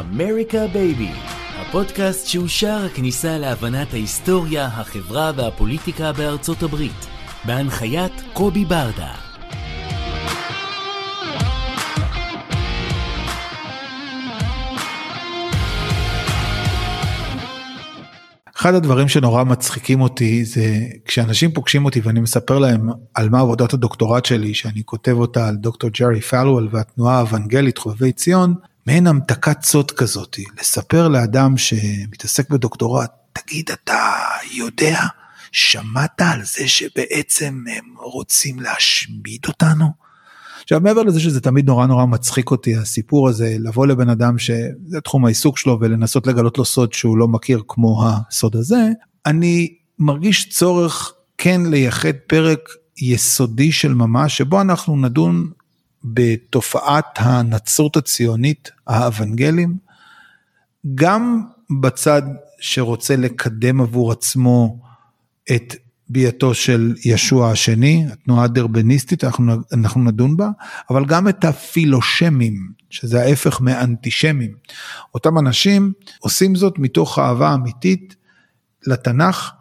אמריקה בייבי, הפודקאסט שהוא שער הכניסה להבנת ההיסטוריה, החברה והפוליטיקה בארצות הברית, בהנחיית קובי ברדה. אחד הדברים שנורא מצחיקים אותי זה כשאנשים פוגשים אותי ואני מספר להם על מה עבודת הדוקטורט שלי, שאני כותב אותה על דוקטור ג'רי פלוול והתנועה האוונגלית חובבי ציון, מעין המתקת סוד כזאת, לספר לאדם שמתעסק בדוקטורט, תגיד אתה יודע, שמעת על זה שבעצם הם רוצים להשמיד אותנו? עכשיו מעבר לזה שזה תמיד נורא נורא מצחיק אותי הסיפור הזה לבוא לבן אדם שזה תחום העיסוק שלו ולנסות לגלות לו סוד שהוא לא מכיר כמו הסוד הזה, אני מרגיש צורך כן לייחד פרק יסודי של ממש שבו אנחנו נדון בתופעת הנצרות הציונית, האוונגלים, גם בצד שרוצה לקדם עבור עצמו את ביאתו של ישוע השני, התנועה הדרבניסטית, אנחנו, אנחנו נדון בה, אבל גם את הפילושמים, שזה ההפך מאנטישמים. אותם אנשים עושים זאת מתוך אהבה אמיתית לתנ"ך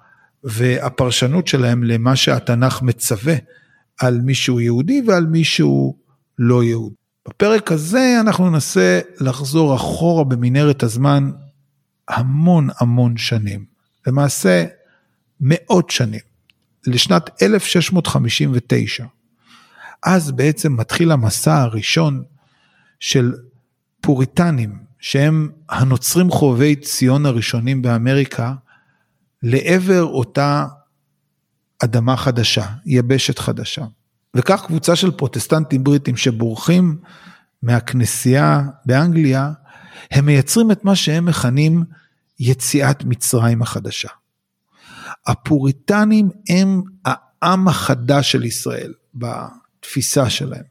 והפרשנות שלהם למה שהתנ"ך מצווה על מישהו יהודי ועל מישהו לא יהודי. בפרק הזה אנחנו ננסה לחזור אחורה במנהרת הזמן המון המון שנים, למעשה מאות שנים. לשנת 1659. אז בעצם מתחיל המסע הראשון של פוריטנים, שהם הנוצרים חובבי ציון הראשונים באמריקה, לעבר אותה אדמה חדשה, יבשת חדשה. וכך קבוצה של פרוטסטנטים בריטים שבורחים מהכנסייה באנגליה, הם מייצרים את מה שהם מכנים יציאת מצרים החדשה. הפוריטנים הם העם החדש של ישראל בתפיסה שלהם.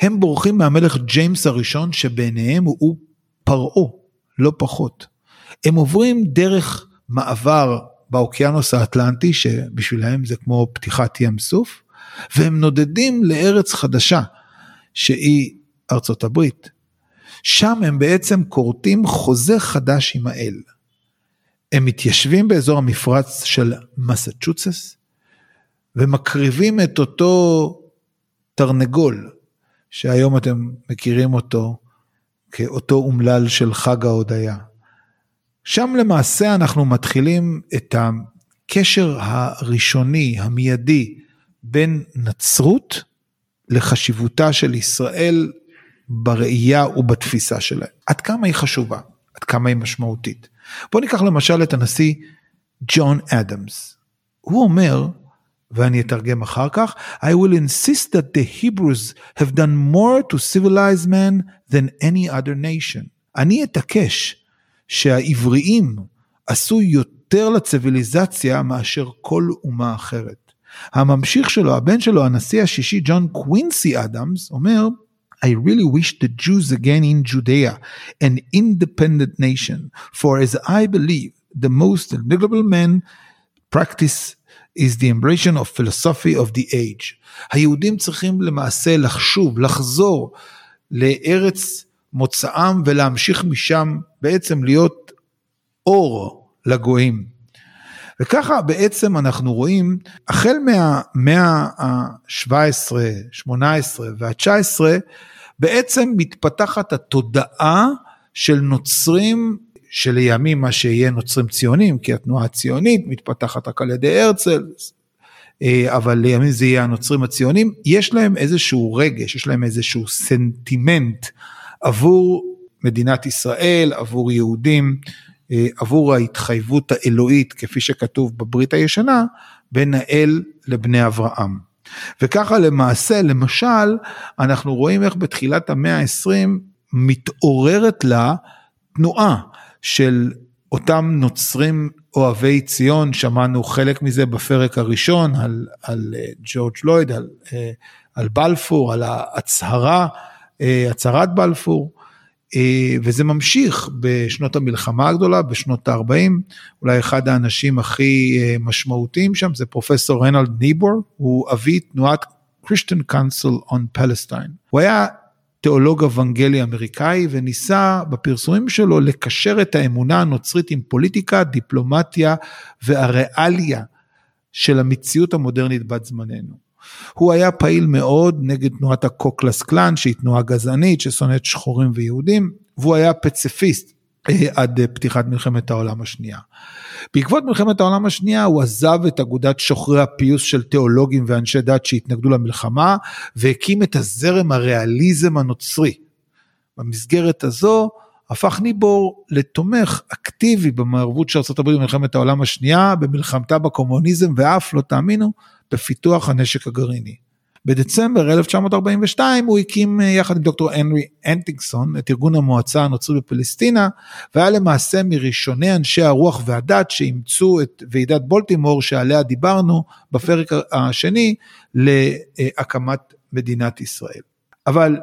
הם בורחים מהמלך ג'יימס הראשון שבעיניהם הוא פרעה, לא פחות. הם עוברים דרך מעבר באוקיינוס האטלנטי שבשבילם זה כמו פתיחת ים סוף, והם נודדים לארץ חדשה שהיא ארצות הברית. שם הם בעצם כורתים חוזה חדש עם האל. הם מתיישבים באזור המפרץ של מסצ'וצס ומקריבים את אותו תרנגול שהיום אתם מכירים אותו כאותו אומלל של חג ההודיה. שם למעשה אנחנו מתחילים את הקשר הראשוני, המיידי, בין נצרות לחשיבותה של ישראל בראייה ובתפיסה שלהם. עד כמה היא חשובה, עד כמה היא משמעותית. בוא ניקח למשל את הנשיא ג'ון אדמס. הוא אומר, ואני אתרגם אחר כך, I will insist that the Hebrews have done more to civilize man than any other nation. אני אתעקש שהעבריים עשו יותר לציוויליזציה מאשר כל אומה אחרת. הממשיך שלו, הבן שלו, הנשיא השישי, ג'ון קווינסי אדמס, אומר, I really wish the Jews again in Judea, an independent nation, for as I believe, the most admirable man practice is the embracing of philosophy of the age. היהודים צריכים למעשה לחשוב, לחזור לארץ מוצאם ולהמשיך משם בעצם להיות אור לגויים. וככה בעצם אנחנו רואים, החל מהמאה ה-17, 18 וה-19, בעצם מתפתחת התודעה של נוצרים שלימים מה שיהיה נוצרים ציונים, כי התנועה הציונית מתפתחת רק על ידי הרצל, אה, אבל לימים זה יהיה הנוצרים הציונים, יש להם איזשהו רגש, יש להם איזשהו סנטימנט עבור מדינת ישראל, עבור יהודים, עבור ההתחייבות האלוהית, כפי שכתוב בברית הישנה, בין האל לבני אברהם. וככה למעשה, למשל, אנחנו רואים איך בתחילת המאה ה-20 מתעוררת לה תנועה של אותם נוצרים אוהבי ציון, שמענו חלק מזה בפרק הראשון על, על אה, ג'ורג' לויד, על, אה, על בלפור, על ההצהרה, אה, הצהרת בלפור. וזה ממשיך בשנות המלחמה הגדולה, בשנות ה-40, אולי אחד האנשים הכי משמעותיים שם זה פרופסור ריינהולד ניבור, הוא אבי תנועת Christian Council on Palestine. הוא היה תיאולוג אוונגלי אמריקאי וניסה בפרסומים שלו לקשר את האמונה הנוצרית עם פוליטיקה, דיפלומטיה והריאליה של המציאות המודרנית בת זמננו. הוא היה פעיל מאוד נגד תנועת הקוקלס קלאן שהיא תנועה גזענית ששונאת שחורים ויהודים והוא היה פציפיסט אה, עד פתיחת מלחמת העולם השנייה. בעקבות מלחמת העולם השנייה הוא עזב את אגודת שוחרי הפיוס של תיאולוגים ואנשי דת שהתנגדו למלחמה והקים את הזרם הריאליזם הנוצרי. במסגרת הזו הפך ניבור לתומך אקטיבי במערבות של ארה"ב במלחמת העולם השנייה, במלחמתה בקומוניזם ואף, לא תאמינו, בפיתוח הנשק הגרעיני. בדצמבר 1942 הוא הקים אה, יחד עם דוקטור הנרי אנטינגסון את ארגון המועצה הנוצרי בפלסטינה והיה למעשה מראשוני אנשי הרוח והדת שאימצו את ועידת בולטימור שעליה דיברנו בפרק השני להקמת מדינת ישראל. אבל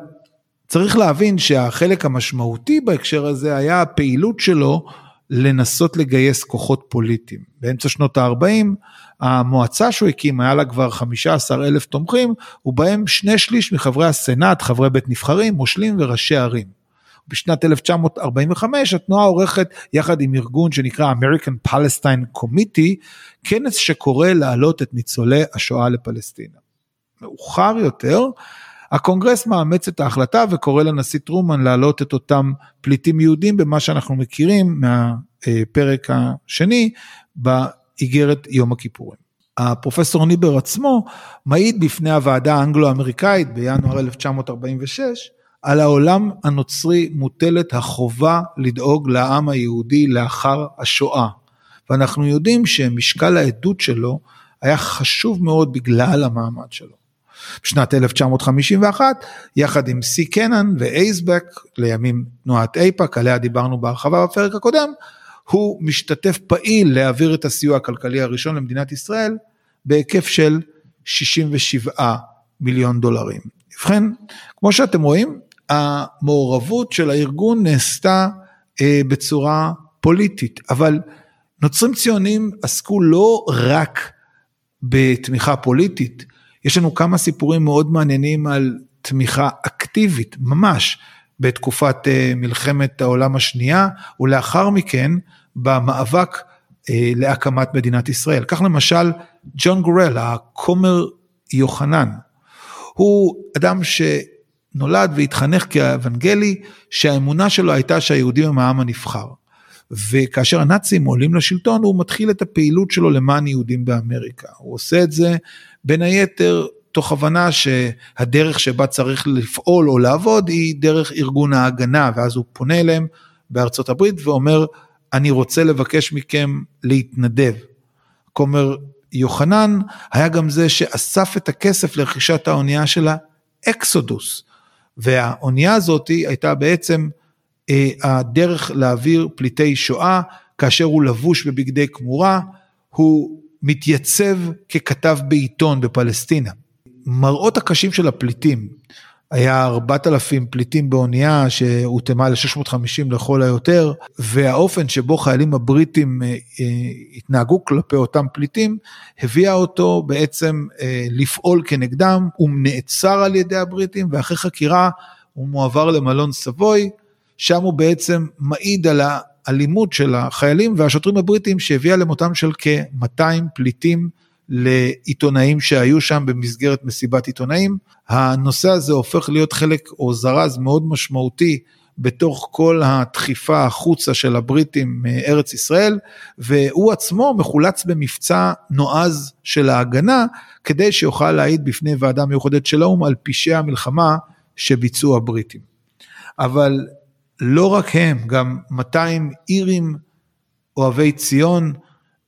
צריך להבין שהחלק המשמעותי בהקשר הזה היה הפעילות שלו לנסות לגייס כוחות פוליטיים. באמצע שנות ה-40 המועצה שהוא הקים היה לה כבר 15 אלף תומכים ובהם שני שליש מחברי הסנאט, חברי בית נבחרים, מושלים וראשי ערים. בשנת 1945 התנועה עורכת יחד עם ארגון שנקרא American Palestine Committee כנס שקורא להעלות את ניצולי השואה לפלסטינה. מאוחר יותר הקונגרס מאמץ את ההחלטה וקורא לנשיא טרומן להעלות את אותם פליטים יהודים במה שאנחנו מכירים מהפרק השני באיגרת יום הכיפורים. הפרופסור ניבר עצמו מעיד בפני הוועדה האנגלו-אמריקאית בינואר 1946 על העולם הנוצרי מוטלת החובה לדאוג לעם היהודי לאחר השואה. ואנחנו יודעים שמשקל העדות שלו היה חשוב מאוד בגלל המעמד שלו. בשנת 1951, יחד עם סי קנן ואייזבק, לימים תנועת אייפאק, עליה דיברנו בהרחבה בפרק הקודם, הוא משתתף פעיל להעביר את הסיוע הכלכלי הראשון למדינת ישראל בהיקף של 67 מיליון דולרים. ובכן, כמו שאתם רואים, המעורבות של הארגון נעשתה אה, בצורה פוליטית, אבל נוצרים ציונים עסקו לא רק בתמיכה פוליטית, יש לנו כמה סיפורים מאוד מעניינים על תמיכה אקטיבית, ממש, בתקופת אה, מלחמת העולם השנייה, ולאחר מכן במאבק אה, להקמת מדינת ישראל. כך למשל, ג'ון גורל, הכומר יוחנן, הוא אדם שנולד והתחנך כאוונגלי, שהאמונה שלו הייתה שהיהודים הם העם הנבחר. וכאשר הנאצים עולים לשלטון הוא מתחיל את הפעילות שלו למען יהודים באמריקה. הוא עושה את זה בין היתר תוך הבנה שהדרך שבה צריך לפעול או לעבוד היא דרך ארגון ההגנה ואז הוא פונה אליהם בארצות הברית ואומר אני רוצה לבקש מכם להתנדב. כומר יוחנן היה גם זה שאסף את הכסף לרכישת האונייה של האקסודוס והאונייה הזאת הייתה בעצם אה, הדרך להעביר פליטי שואה כאשר הוא לבוש בבגדי כמורה הוא מתייצב ככתב בעיתון בפלסטינה. מראות הקשים של הפליטים, היה 4,000 פליטים באונייה שהותאמה ל-650 לכל היותר, והאופן שבו חיילים הבריטים אה, אה, התנהגו כלפי אותם פליטים, הביאה אותו בעצם אה, לפעול כנגדם, הוא נעצר על ידי הבריטים, ואחרי חקירה הוא מועבר למלון סבוי, שם הוא בעצם מעיד על האלימות של החיילים והשוטרים הבריטים שהביאה למותם של כ-200 פליטים לעיתונאים שהיו שם במסגרת מסיבת עיתונאים. הנושא הזה הופך להיות חלק או זרז מאוד משמעותי בתוך כל הדחיפה החוצה של הבריטים מארץ ישראל, והוא עצמו מחולץ במבצע נועז של ההגנה, כדי שיוכל להעיד בפני ועדה מיוחדת של האו"ם על פשעי המלחמה שביצעו הבריטים. אבל לא רק הם, גם 200 אירים אוהבי ציון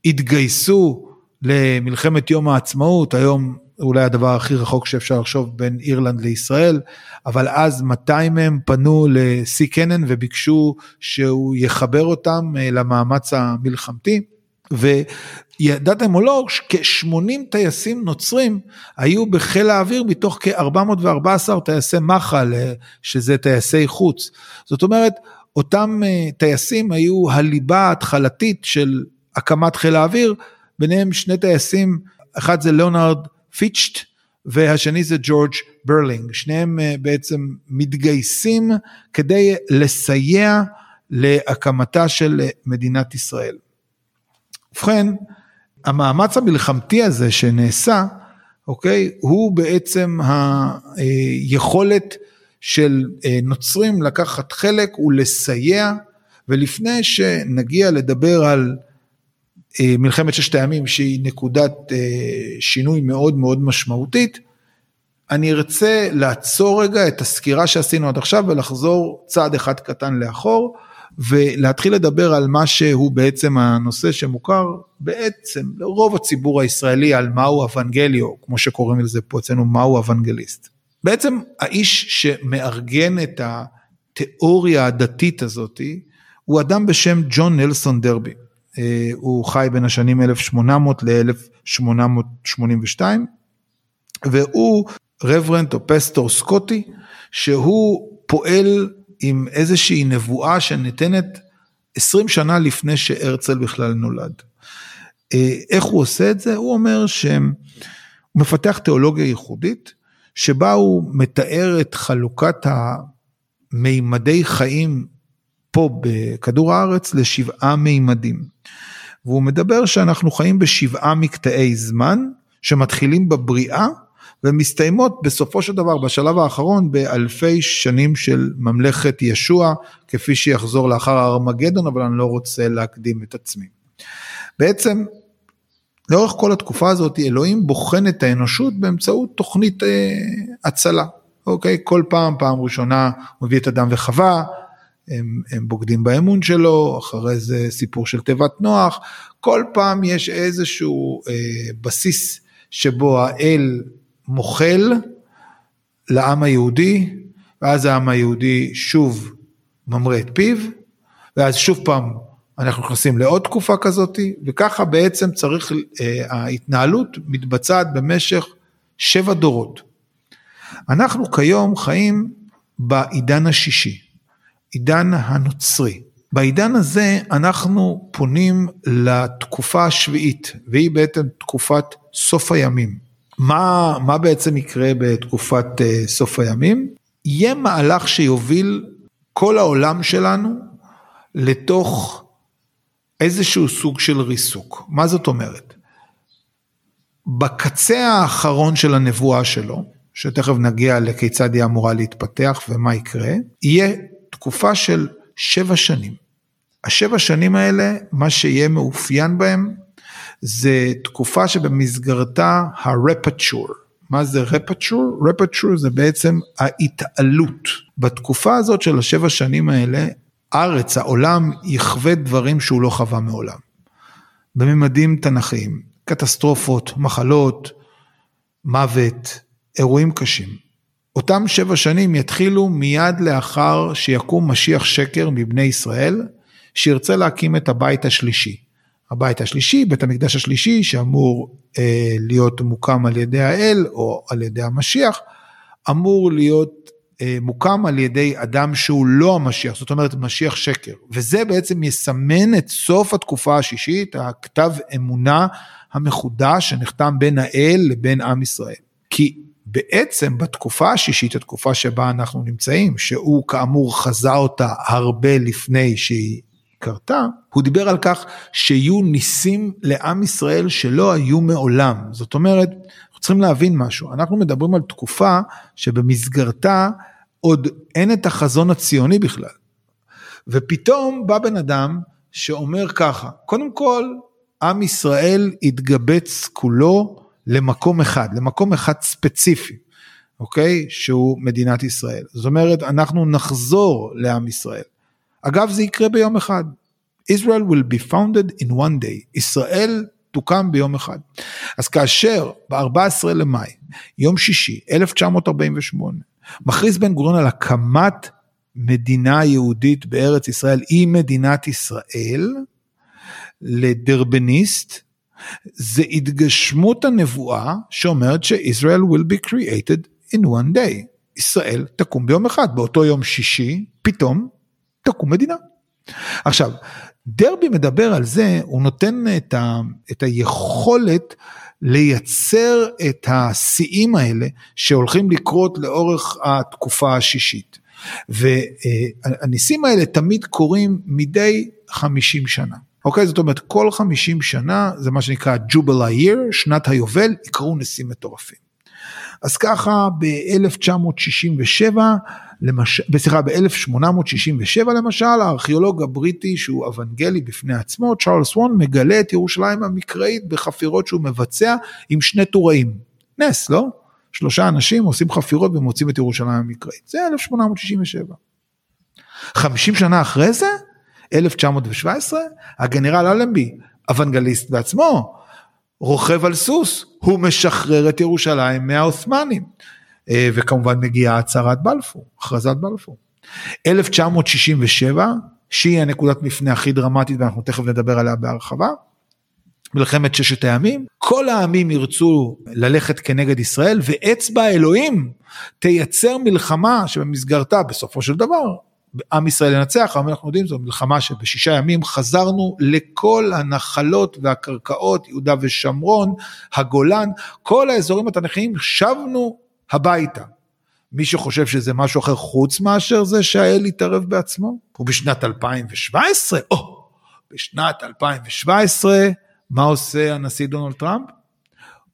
התגייסו למלחמת יום העצמאות, היום אולי הדבר הכי רחוק שאפשר לחשוב בין אירלנד לישראל, אבל אז 200 מהם פנו לסי קנן וביקשו שהוא יחבר אותם אה, למאמץ המלחמתי. וידעתם או לא, כ-80 טייסים נוצרים היו בחיל האוויר מתוך כ-414 טייסי מח"ל, אה, שזה טייסי חוץ. זאת אומרת, אותם אה, טייסים היו הליבה ההתחלתית של הקמת חיל האוויר, ביניהם שני טייסים, אחד זה ליאונרד פיצ'ט והשני זה ג'ורג' ברלינג, שניהם אה, בעצם מתגייסים כדי לסייע להקמתה של מדינת ישראל. ובכן, המאמץ המלחמתי הזה שנעשה, אוקיי, הוא בעצם היכולת של אה, נוצרים לקחת חלק ולסייע, ולפני שנגיע לדבר על אה, מלחמת ששת הימים שהיא נקודת אה, שינוי מאוד מאוד משמעותית, אני ארצה לעצור רגע את הסקירה שעשינו עד עכשיו ולחזור צעד אחד קטן לאחור. ולהתחיל לדבר על מה שהוא בעצם הנושא שמוכר בעצם לרוב הציבור הישראלי על מהו אבנגליו, כמו שקוראים לזה פה אצלנו, מהו אבנגליסט. בעצם האיש שמארגן את התיאוריה הדתית הזאתי, הוא אדם בשם ג'ון נלסון דרבי. אה, הוא חי בין השנים 1800 ל-1882, והוא רברנט או פסטור סקוטי, שהוא פועל עם איזושהי נבואה שניתנת 20 שנה לפני שהרצל בכלל נולד. אה, איך הוא עושה את זה? הוא אומר שהוא מפתח תיאולוגיה ייחודית, שבה הוא מתאר את חלוקת המימדי חיים פה בכדור הארץ לשבעה מימדים. והוא מדבר שאנחנו חיים בשבעה מקטעי זמן שמתחילים בבריאה ומסתיימות בסופו של דבר בשלב האחרון באלפי שנים של ממלכת ישוע כפי שיחזור לאחר הארמגדון אבל אני לא רוצה להקדים את עצמי. בעצם לאורך כל התקופה הזאת אלוהים בוחן את האנושות באמצעות תוכנית אה, הצלה. אוקיי? כל פעם, פעם ראשונה הוא מביא את אדם וחווה, הם, הם בוגדים באמון שלו, אחרי זה סיפור של תיבת נוח, כל פעם יש איזשהו אה, בסיס שבו האל מוחל לעם היהודי, ואז העם היהודי שוב ממרה את פיו, ואז שוב פעם אנחנו נכנסים לעוד תקופה כזאת, וככה בעצם צריך, אה, ההתנהלות מתבצעת במשך שבע דורות. אנחנו כיום חיים בעידן השישי, עידן הנוצרי. בעידן הזה אנחנו פונים לתקופה השביעית, והיא בעצם תקופת סוף הימים. מה, מה בעצם יקרה בתקופת uh, סוף הימים? יהיה מהלך שיוביל כל העולם שלנו לתוך איזשהו סוג של ריסוק. מה זאת אומרת? בקצה האחרון של הנבואה שלו, שתכף נגיע לכיצד היא אמורה להתפתח ומה יקרה, יהיה תקופה של שבע שנים. השבע שנים האלה, מה שיהיה מאופיין בהם זה תקופה שבמסגרתה הרפצ'ור. מה זה רפצ'ור? רפצ'ור זה בעצם ההתעלות. בתקופה הזאת של השבע שנים האלה, ארץ, העולם, יחווה דברים שהוא לא חווה מעולם. בממדים תנכיים, קטסטרופות, מחלות, מוות, אירועים קשים. אותם שבע שנים יתחילו מיד לאחר שיקום משיח שקר מבני ישראל, שירצה להקים את הבית השלישי. הבית השלישי, בית המקדש השלישי שאמור אה, להיות מוקם על ידי האל או על ידי המשיח, אמור להיות אה, מוקם על ידי אדם שהוא לא המשיח, זאת אומרת משיח שקר. וזה בעצם יסמן את סוף התקופה השישית, הכתב אמונה המחודש שנחתם בין האל לבין עם ישראל. כי בעצם בתקופה השישית, התקופה שבה אנחנו נמצאים, שהוא כאמור חזה אותה הרבה לפני שהיא קרתה, הוא דיבר על כך שיהיו ניסים לעם ישראל שלא היו מעולם. זאת אומרת, אנחנו צריכים להבין משהו, אנחנו מדברים על תקופה שבמסגרתה עוד אין את החזון הציוני בכלל. ופתאום בא בן אדם שאומר ככה, קודם כל, עם ישראל התגבץ כולו למקום אחד, למקום אחד ספציפי, אוקיי? שהוא מדינת ישראל. זאת אומרת, אנחנו נחזור לעם ישראל. אגב, זה יקרה ביום אחד. Israel will be founded in one day. ישראל תוקם ביום אחד. אז כאשר ב-14 למאי, יום שישי, 1948, מכריז בן גוריון על הקמת מדינה יהודית בארץ ישראל עם מדינת ישראל, לדרבניסט, זה התגשמות הנבואה שאומרת ש-Israel will be created in one day. ישראל תקום ביום אחד, באותו יום שישי, פתאום תקום מדינה. עכשיו, דרבי מדבר על זה, הוא נותן את, ה, את היכולת לייצר את השיאים האלה שהולכים לקרות לאורך התקופה השישית. והניסים האלה תמיד קורים מדי 50 שנה. אוקיי? זאת אומרת, כל 50 שנה זה מה שנקרא ג'ובל year, שנת היובל, יקרו ניסים מטורפים. אז ככה ב-1967, למש... סליחה, ב-1867 למשל, הארכיאולוג הבריטי שהוא אוונגלי בפני עצמו, צ'ארלס וון, מגלה את ירושלים המקראית בחפירות שהוא מבצע עם שני טוראים. נס, לא? שלושה אנשים עושים חפירות ומוצאים את ירושלים המקראית. זה 1867. 50 שנה אחרי זה, 1917, הגנרל אלנבי, אוונגליסט בעצמו, רוכב על סוס, הוא משחרר את ירושלים מהעות'מאנים. אה, וכמובן מגיעה הצהרת בלפור, הכרזת בלפור. 1967, שהיא הנקודת מפנה הכי דרמטית ואנחנו תכף נדבר עליה בהרחבה, מלחמת ששת הימים, כל העמים ירצו ללכת כנגד ישראל ואצבע אלוהים תייצר מלחמה שבמסגרתה בסופו של דבר עם ישראל ינצח, אבל אנחנו יודעים זו מלחמה שבשישה ימים חזרנו לכל הנחלות והקרקעות, יהודה ושומרון, הגולן, כל האזורים התנ"כיים, שבנו הביתה. מי שחושב שזה משהו אחר חוץ מאשר זה שהאל יתערב בעצמו, הוא בשנת 2017, או, בשנת 2017, מה עושה הנשיא דונלד טראמפ?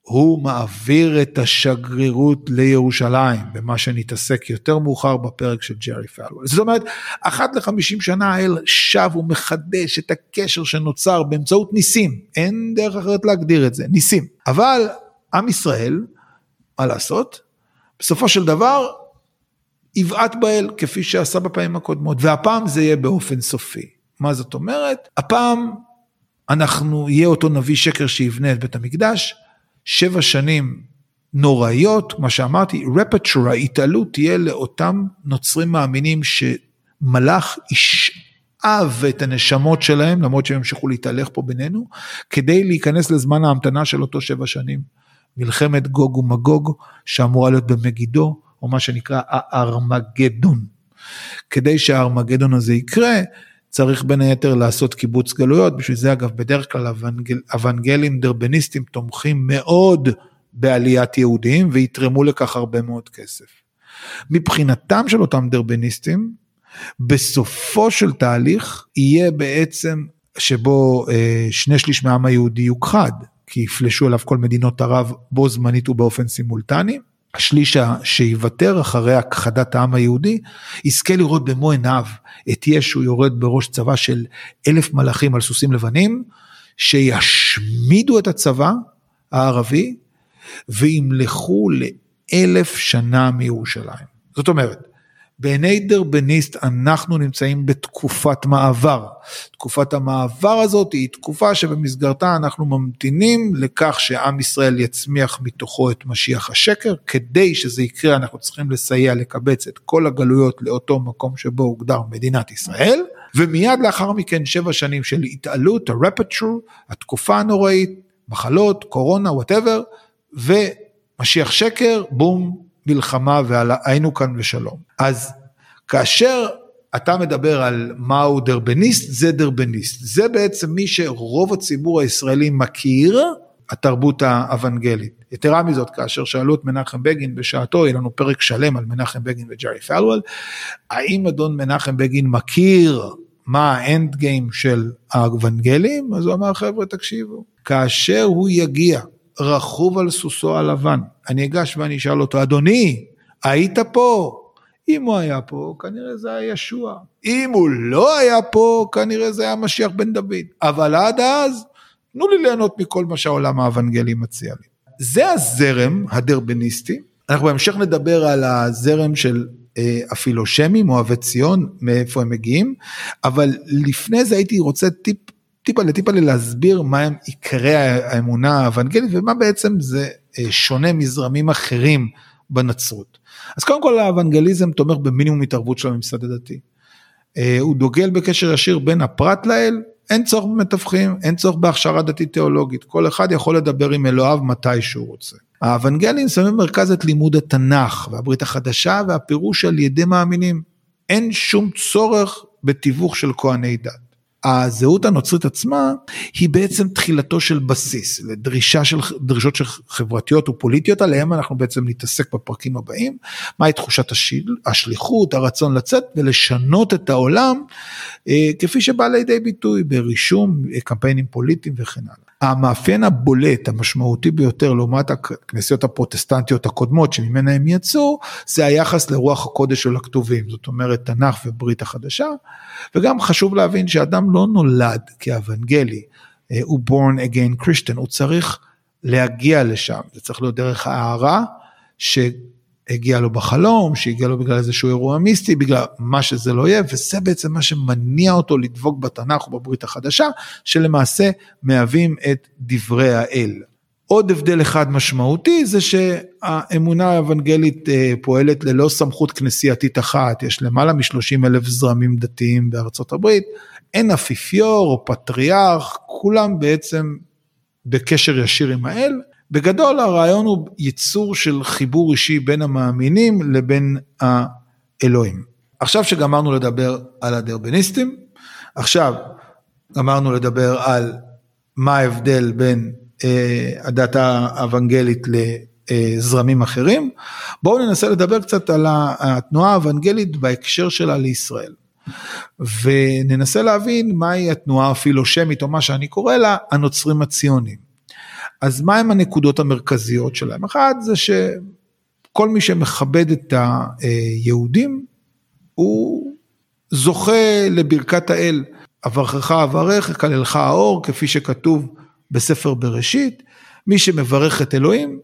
הוא מעביר את השגרירות לירושלים, במה שנתעסק יותר מאוחר בפרק של ג'רי פלוול. זאת אומרת, אחת לחמישים שנה האל שב ומחדש את הקשר שנוצר באמצעות ניסים, אין דרך אחרת להגדיר את זה, ניסים. אבל עם ישראל, מה לעשות? בסופו של דבר, יבעט באל כפי שעשה בפעמים הקודמות, והפעם זה יהיה באופן סופי. מה זאת אומרת? הפעם אנחנו, יהיה אותו נביא שקר שיבנה את בית המקדש, שבע שנים נוראיות, מה שאמרתי, רפטורה, התעלות תהיה לאותם נוצרים מאמינים שמלאך ישאב את הנשמות שלהם, למרות שהם ימשיכו להתהלך פה בינינו, כדי להיכנס לזמן ההמתנה של אותו שבע שנים. מלחמת גוג ומגוג, שאמורה להיות במגידו, או מה שנקרא הארמגדון. כדי שהארמגדון הזה יקרה, צריך בין היתר לעשות קיבוץ גלויות, בשביל זה אגב בדרך כלל אבנגל, אבנגלים דרבניסטים תומכים מאוד בעליית יהודים ויתרמו לכך הרבה מאוד כסף. מבחינתם של אותם דרבניסטים, בסופו של תהליך יהיה בעצם שבו אה, שני שליש מהעם היהודי יוכחד, כי יפלשו אליו כל מדינות ערב בו זמנית ובאופן סימולטני. השליש שיוותר אחרי הכחדת העם היהודי, יזכה לראות במו עיניו את ישו יורד בראש צבא של אלף מלאכים על סוסים לבנים, שישמידו את הצבא הערבי וימלכו לאלף שנה מירושלים. זאת אומרת, בעיני דרביניסט אנחנו נמצאים בתקופת מעבר. תקופת המעבר הזאת היא תקופה שבמסגרתה אנחנו ממתינים לכך שעם ישראל יצמיח מתוכו את משיח השקר. כדי שזה יקרה אנחנו צריכים לסייע לקבץ את כל הגלויות לאותו מקום שבו הוגדר מדינת ישראל. ומיד לאחר מכן שבע שנים של התעלות, ה rapture, התקופה הנוראית, מחלות, קורונה, whatever, ומשיח שקר, בום, מלחמה והיינו כאן ושלום. אז כאשר אתה מדבר על מהו דרבניסט, זה דרבניסט. זה בעצם מי שרוב הציבור הישראלי מכיר, התרבות האוונגלית. יתרה מזאת, כאשר שאלו את מנחם בגין בשעתו, יהיה לנו פרק שלם על מנחם בגין וג'רי פלוול, האם אדון מנחם בגין מכיר מה האנד גיים של האוונגלים? אז הוא אמר, חבר'ה, תקשיבו, כאשר הוא יגיע רכוב על סוסו הלבן. אני אגש ואני אשאל אותו, אדוני, היית פה? אם הוא היה פה, כנראה זה היה ישוע. אם הוא לא היה פה, כנראה זה היה משיח בן דוד. אבל עד אז, תנו לי ליהנות מכל מה שהעולם האוונגלי מציע לי. זה הזרם הדרבניסטי. אנחנו בהמשך נדבר על הזרם של אה, הפילושמים, אוהבי ציון, מאיפה הם מגיעים, אבל לפני זה הייתי רוצה טיפ טיפה לטיפה להסביר מה הם עיקרי האמונה האוונגלית ומה בעצם זה אה, שונה מזרמים אחרים בנצרות. אז קודם כל האוונגליזם תומך במינימום התערבות של הממסד הדתי. אה, הוא דוגל בקשר ישיר בין הפרט לאל, אין צורך במתווכים, אין צורך בהכשרה דתית תיאולוגית, כל אחד יכול לדבר עם אלוהיו מתי שהוא רוצה. האוונגלים שמים במרכז את לימוד התנ"ך והברית החדשה והפירוש על ידי מאמינים. אין שום צורך בתיווך של כהני דת. הזהות הנוצרית עצמה היא בעצם תחילתו של בסיס לדרישה של דרישות של חברתיות ופוליטיות עליהם אנחנו בעצם נתעסק בפרקים הבאים מהי תחושת השיל, השליחות הרצון לצאת ולשנות את העולם אה, כפי שבא לידי ביטוי ברישום אה, קמפיינים פוליטיים וכן הלאה. המאפיין הבולט המשמעותי ביותר לעומת הכנסיות הפרוטסטנטיות הקודמות שממנה הם יצאו זה היחס לרוח הקודש של הכתובים. זאת אומרת תנ"ך וברית החדשה. וגם חשוב להבין שאדם לא נולד כאוונגלי אה, הוא born again Christian הוא צריך להגיע לשם. זה צריך להיות דרך הערה ש... הגיע לו בחלום, שהגיע לו בגלל איזשהו אירוע מיסטי, בגלל מה שזה לא יהיה, וזה בעצם מה שמניע אותו לדבוק בתנ"ך ובברית החדשה, שלמעשה מהווים את דברי האל. עוד הבדל אחד משמעותי זה שהאמונה האוונגלית אה, פועלת ללא סמכות כנסייתית אחת, יש למעלה מ-30 אלף זרמים דתיים בארצות הברית, אין אפיפיור או פטריארך, כולם בעצם בקשר ישיר עם האל, בגדול הרעיון הוא ייצור של חיבור אישי בין המאמינים לבין האלוהים. עכשיו שגמרנו לדבר על הדרבניסטים, עכשיו גמרנו לדבר על מה ההבדל בין אה, הדת האוונגלית לזרמים אחרים, בואו ננסה לדבר קצת על התנועה האוונגלית בהקשר שלה לישראל. וננסה להבין מהי התנועה הפילושמית או מה שאני קורא לה הנוצרים הציונים. אז מהם הנקודות המרכזיות שלהם? אחת זה שכל מי שמכבד את היהודים הוא זוכה לברכת האל, אברכך אברך, אקללך האור, כפי שכתוב בספר בראשית, מי שמברך את אלוהים,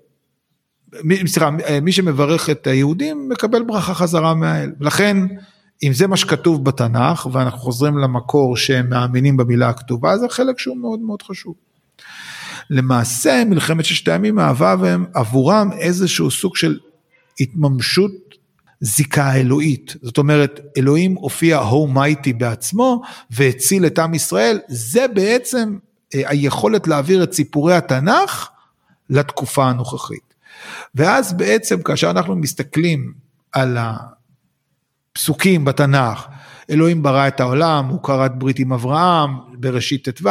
סליחה, מי שמברך את היהודים מקבל ברכה חזרה מהאל. לכן, אם זה מה שכתוב בתנ"ך, ואנחנו חוזרים למקור שהם מאמינים במילה הכתובה, זה חלק שהוא מאוד מאוד חשוב. למעשה מלחמת ששת הימים מהווה עבורם איזשהו סוג של התממשות זיקה אלוהית. זאת אומרת, אלוהים הופיע הומייטי בעצמו והציל את עם ישראל, זה בעצם אה, היכולת להעביר את סיפורי התנ"ך לתקופה הנוכחית. ואז בעצם כאשר אנחנו מסתכלים על הפסוקים בתנ"ך, אלוהים ברא את העולם, הוא כרת ברית עם אברהם בראשית ט"ו,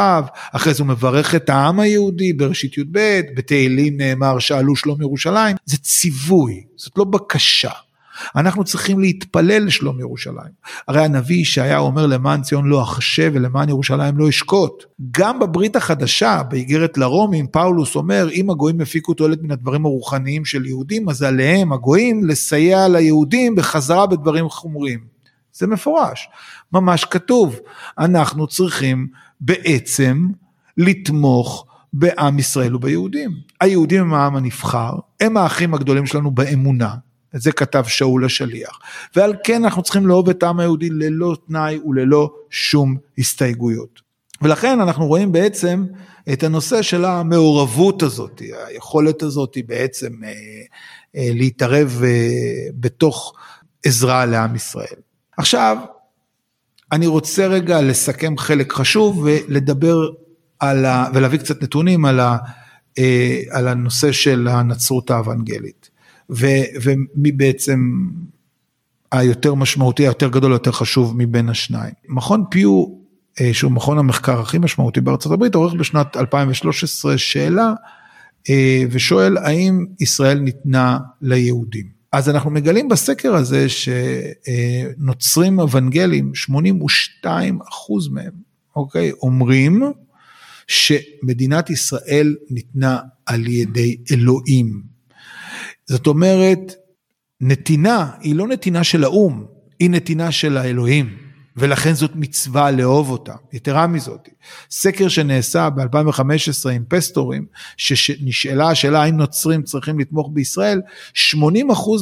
אחרי זה הוא מברך את העם היהודי בראשית י"ב, בתהילים נאמר שאלו שלום ירושלים, זה ציווי, זאת לא בקשה. אנחנו צריכים להתפלל לשלום ירושלים. הרי הנביא ישעיה אומר למען ציון לא אחשה ולמען ירושלים לא אשקוט. גם בברית החדשה, באיגרת לרומים, פאולוס אומר אם הגויים הפיקו תועלת מן הדברים הרוחניים של יהודים, אז עליהם הגויים לסייע ליהודים בחזרה בדברים חומריים. זה מפורש, ממש כתוב. אנחנו צריכים בעצם לתמוך בעם ישראל וביהודים. היהודים הם העם הנבחר, הם האחים הגדולים שלנו באמונה, את זה כתב שאול השליח. ועל כן אנחנו צריכים לאהוב את העם היהודי ללא תנאי וללא שום הסתייגויות. ולכן אנחנו רואים בעצם את הנושא של המעורבות הזאת, היכולת הזאת בעצם אה, אה, להתערב אה, בתוך עזרה לעם ישראל. עכשיו, אני רוצה רגע לסכם חלק חשוב ולדבר על ה... ולהביא קצת נתונים על, ה... אה, על הנושא של הנצרות האוונגלית. ו... ומי בעצם היותר משמעותי, היותר גדול, היותר חשוב מבין השניים. מכון פיו, אה, שהוא מכון המחקר הכי משמעותי בארצות הברית, עורך בשנת 2013 שאלה אה, ושואל האם ישראל ניתנה ליהודים. אז אנחנו מגלים בסקר הזה שנוצרים אוונגלים, 82 אחוז מהם, אוקיי, אומרים שמדינת ישראל ניתנה על ידי אלוהים. זאת אומרת, נתינה היא לא נתינה של האו"ם, היא נתינה של האלוהים. ולכן זאת מצווה לאהוב אותה. יתרה מזאת, סקר שנעשה ב-2015 עם פסטורים, שנשאלה השאלה האם נוצרים צריכים לתמוך בישראל, 80%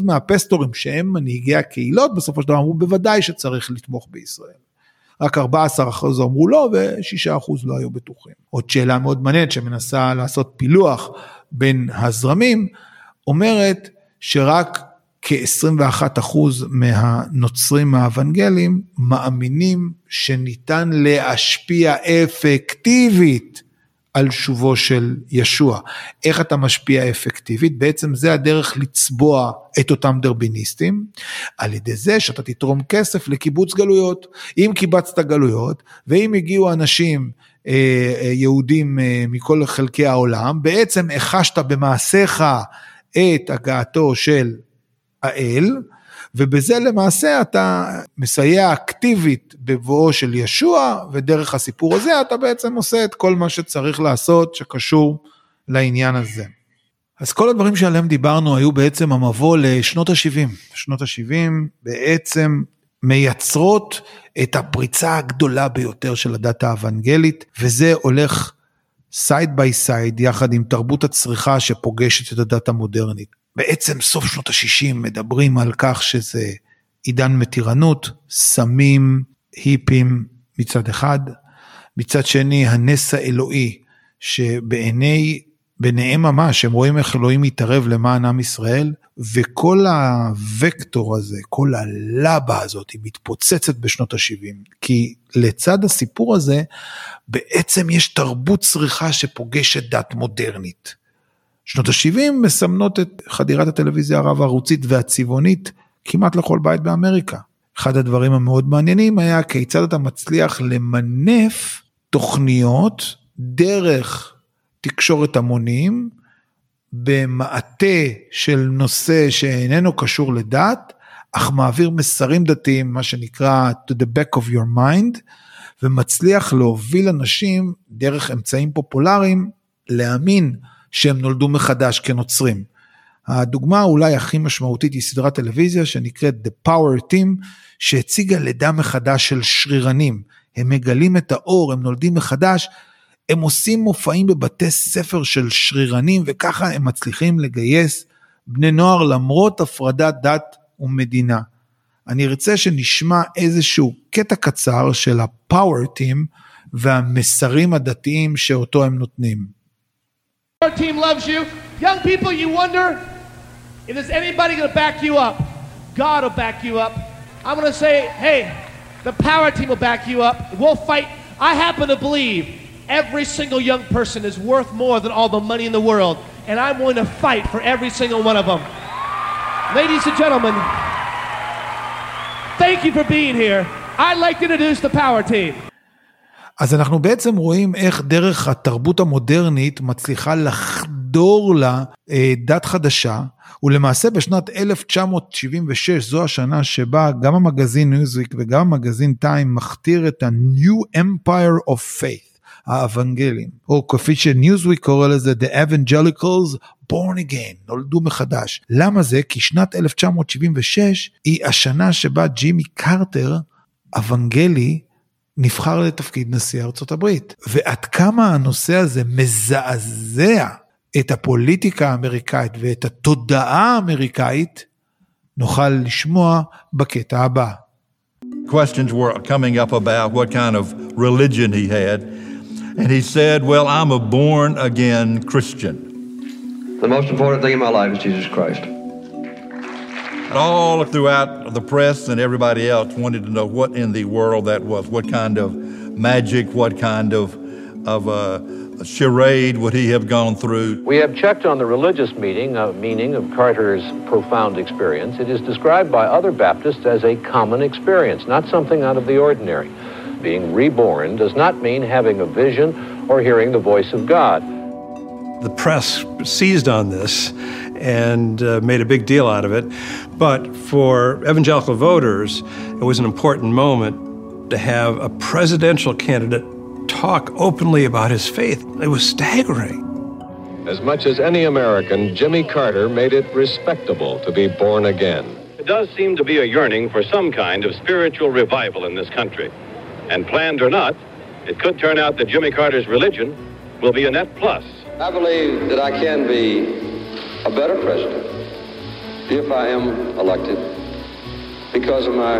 מהפסטורים שהם מנהיגי הקהילות בסופו של דבר אמרו בוודאי שצריך לתמוך בישראל. רק 14 אחוז אמרו לא ו-6 אחוז לא היו בטוחים. עוד שאלה מאוד מעניינת שמנסה לעשות פילוח בין הזרמים, אומרת שרק כ-21% מהנוצרים האוונגליים מאמינים שניתן להשפיע אפקטיבית על שובו של ישוע. איך אתה משפיע אפקטיבית? בעצם זה הדרך לצבוע את אותם דרביניסטים, על ידי זה שאתה תתרום כסף לקיבוץ גלויות. אם קיבצת גלויות, ואם הגיעו אנשים אה, אה, יהודים אה, מכל חלקי העולם, בעצם החשת במעשיך את הגעתו של האל, ובזה למעשה אתה מסייע אקטיבית בבואו של ישוע, ודרך הסיפור הזה אתה בעצם עושה את כל מה שצריך לעשות שקשור לעניין הזה. אז כל הדברים שעליהם דיברנו היו בעצם המבוא לשנות ה-70. שנות ה-70 בעצם מייצרות את הפריצה הגדולה ביותר של הדת האוונגלית, וזה הולך side by side יחד עם תרבות הצריכה שפוגשת את הדת המודרנית. בעצם סוף שנות ה-60 מדברים על כך שזה עידן מתירנות, סמים, היפים מצד אחד, מצד שני הנס האלוהי שבעיני, ביניהם ממש, הם רואים איך אלוהים מתערב למען עם ישראל, וכל הוקטור הזה, כל הלבה הזאת, היא מתפוצצת בשנות ה-70, כי לצד הסיפור הזה, בעצם יש תרבות צריכה שפוגשת דת מודרנית. שנות ה-70 מסמנות את חדירת הטלוויזיה הרב ערוצית והצבעונית כמעט לכל בית באמריקה. אחד הדברים המאוד מעניינים היה כיצד אתה מצליח למנף תוכניות דרך תקשורת המונים במעטה של נושא שאיננו קשור לדת, אך מעביר מסרים דתיים, מה שנקרא to the back of your mind, ומצליח להוביל אנשים דרך אמצעים פופולריים להאמין שהם נולדו מחדש כנוצרים. הדוגמה אולי הכי משמעותית היא סדרת טלוויזיה שנקראת The Power Team, שהציגה לידה מחדש של שרירנים. הם מגלים את האור, הם נולדים מחדש, הם עושים מופעים בבתי ספר של שרירנים, וככה הם מצליחים לגייס בני נוער למרות הפרדת דת ומדינה. אני ארצה שנשמע איזשהו קטע קצר של ה-Power Team והמסרים הדתיים שאותו הם נותנים. Our team loves you. Young people, you wonder if there's anybody going to back you up. God will back you up. I'm going to say, hey, the power team will back you up. We'll fight. I happen to believe every single young person is worth more than all the money in the world, and I'm willing to fight for every single one of them. Ladies and gentlemen, thank you for being here. I'd like to introduce the power team. אז אנחנו בעצם רואים איך דרך התרבות המודרנית מצליחה לחדור לה אה, דת חדשה, ולמעשה בשנת 1976, זו השנה שבה גם המגזין ניוזוויק וגם המגזין טיים מכתיר את ה-New Empire of Faith, האוונגלים, או כפי שניוזוויק קורא לזה The Evangelicals born again, נולדו מחדש. למה זה? כי שנת 1976 היא השנה שבה ג'ימי קרטר, אוונגלי, נבחר לתפקיד נשיא ארצות הברית. ועד כמה הנושא הזה מזעזע את הפוליטיקה האמריקאית ואת התודעה האמריקאית, נוכל לשמוע בקטע הבא. Questions were coming up about what kind of religion he had. And he said, Well, I'm a born again Christian. The most important thing in my life is Jesus Christ. All throughout the press and everybody else wanted to know what in the world that was, what kind of magic, what kind of of uh, a charade would he have gone through. We have checked on the religious meaning, uh, meaning of Carter's profound experience. It is described by other Baptists as a common experience, not something out of the ordinary. Being reborn does not mean having a vision or hearing the voice of God. The press seized on this and uh, made a big deal out of it. But for evangelical voters, it was an important moment to have a presidential candidate talk openly about his faith. It was staggering. As much as any American, Jimmy Carter made it respectable to be born again. It does seem to be a yearning for some kind of spiritual revival in this country. And planned or not, it could turn out that Jimmy Carter's religion will be a net plus. I believe that I can be a better president if I am elected because of my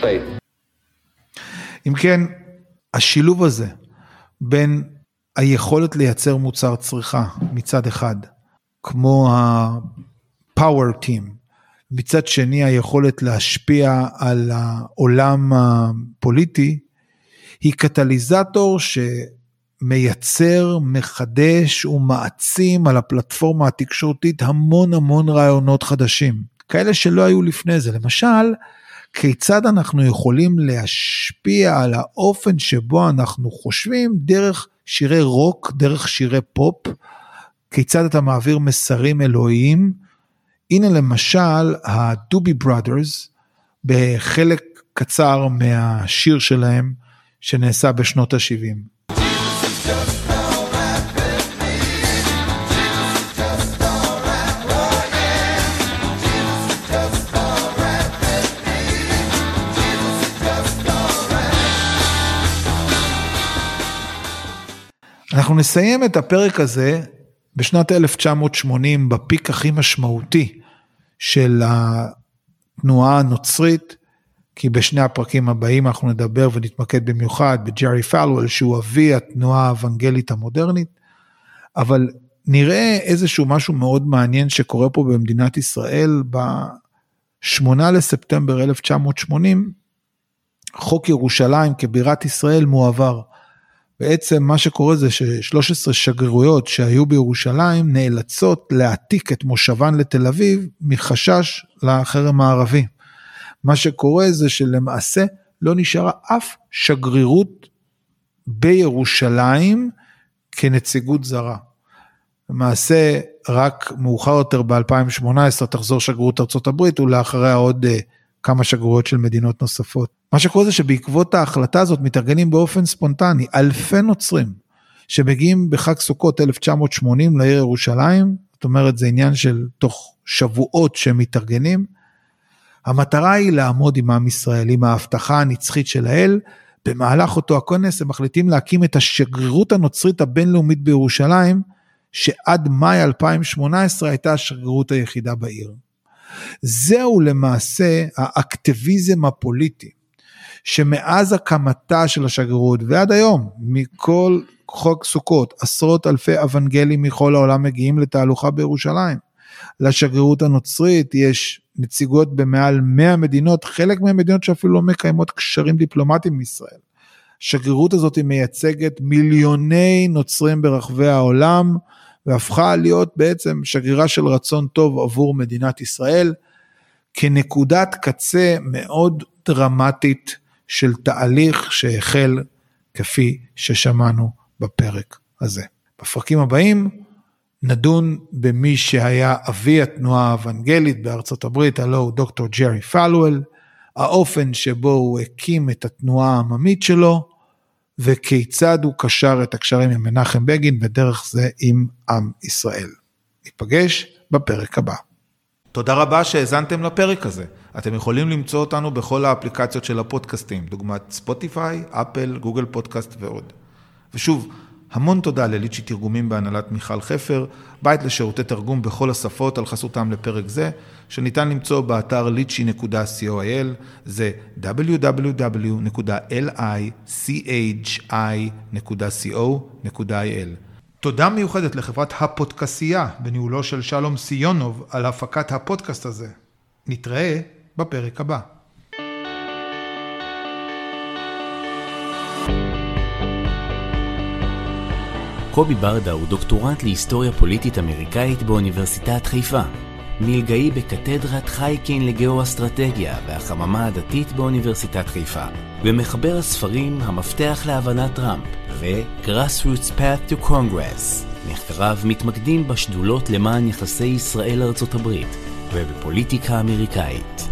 faith. אם כן, השילוב הזה בין היכולת לייצר מוצר צריכה מצד אחד, כמו ה-power team, מצד שני היכולת להשפיע על העולם הפוליטי, היא קטליזטור שמייצר, מחדש ומעצים על הפלטפורמה התקשורתית המון המון רעיונות חדשים, כאלה שלא היו לפני זה. למשל, כיצד אנחנו יכולים להשפיע על האופן שבו אנחנו חושבים דרך שירי רוק, דרך שירי פופ, כיצד אתה מעביר מסרים אלוהיים. הנה למשל הדובי בראדרס בחלק קצר מהשיר שלהם שנעשה בשנות ה-70. אנחנו נסיים את הפרק הזה בשנת 1980 בפיק הכי משמעותי של התנועה הנוצרית, כי בשני הפרקים הבאים אנחנו נדבר ונתמקד במיוחד בג'רי פלוול שהוא אבי התנועה האוונגלית המודרנית, אבל נראה איזשהו משהו מאוד מעניין שקורה פה במדינת ישראל ב-8 לספטמבר 1980, חוק ירושלים כבירת ישראל מועבר. בעצם מה שקורה זה ש-13 שגרירויות שהיו בירושלים נאלצות להעתיק את מושבן לתל אביב מחשש לחרם הערבי. מה שקורה זה שלמעשה לא נשארה אף שגרירות בירושלים כנציגות זרה. למעשה רק מאוחר יותר ב-2018 תחזור שגרירות ארצות הברית ולאחריה עוד uh, כמה שגרירויות של מדינות נוספות. מה שקורה זה שבעקבות ההחלטה הזאת מתארגנים באופן ספונטני אלפי נוצרים שמגיעים בחג סוכות 1980 לעיר ירושלים, זאת אומרת זה עניין של תוך שבועות שהם מתארגנים. המטרה היא לעמוד עם עם ישראל, עם ההבטחה הנצחית של האל. במהלך אותו הכנס הם מחליטים להקים את השגרירות הנוצרית הבינלאומית בירושלים, שעד מאי 2018 הייתה השגרירות היחידה בעיר. זהו למעשה האקטיביזם הפוליטי, שמאז הקמתה של השגרירות ועד היום, מכל חוק סוכות, עשרות אלפי אוונגלים מכל העולם מגיעים לתהלוכה בירושלים. לשגרירות הנוצרית יש נציגויות במעל 100 מדינות, חלק מהמדינות שאפילו לא מקיימות קשרים דיפלומטיים מישראל. השגרירות הזאת מייצגת מיליוני נוצרים ברחבי העולם, והפכה להיות בעצם שגרירה של רצון טוב עבור מדינת ישראל, כנקודת קצה מאוד דרמטית של תהליך שהחל כפי ששמענו בפרק הזה. בפרקים הבאים נדון במי שהיה אבי התנועה האוונגלית בארצות הברית, הלו הוא דוקטור ג'רי פלואל, האופן שבו הוא הקים את התנועה העממית שלו, וכיצד הוא קשר את הקשרים עם מנחם בגין ודרך זה עם עם ישראל. ניפגש בפרק הבא. תודה רבה שהאזנתם לפרק הזה. אתם יכולים למצוא אותנו בכל האפליקציות של הפודקאסטים, דוגמת ספוטיפיי, אפל, גוגל פודקאסט ועוד. ושוב, המון תודה לליצ'י תרגומים בהנהלת מיכל חפר, בית לשירותי תרגום בכל השפות על חסותם לפרק זה, שניתן למצוא באתר lichy.coil, זה www.lichi.co.il. תודה מיוחדת לחברת הפודקסייה בניהולו של שלום סיונוב על הפקת הפודקאסט הזה. נתראה בפרק הבא. קובי ברדה הוא דוקטורנט להיסטוריה פוליטית אמריקאית באוניברסיטת חיפה. מלגאי בקתדרת חייקין לגאו-אסטרטגיה והחממה הדתית באוניברסיטת חיפה, ומחבר הספרים המפתח להבנת טראמפ ו-Grassroots Path to Congress. מחקריו מתמקדים בשדולות למען יחסי ישראל-ארצות הברית ובפוליטיקה אמריקאית.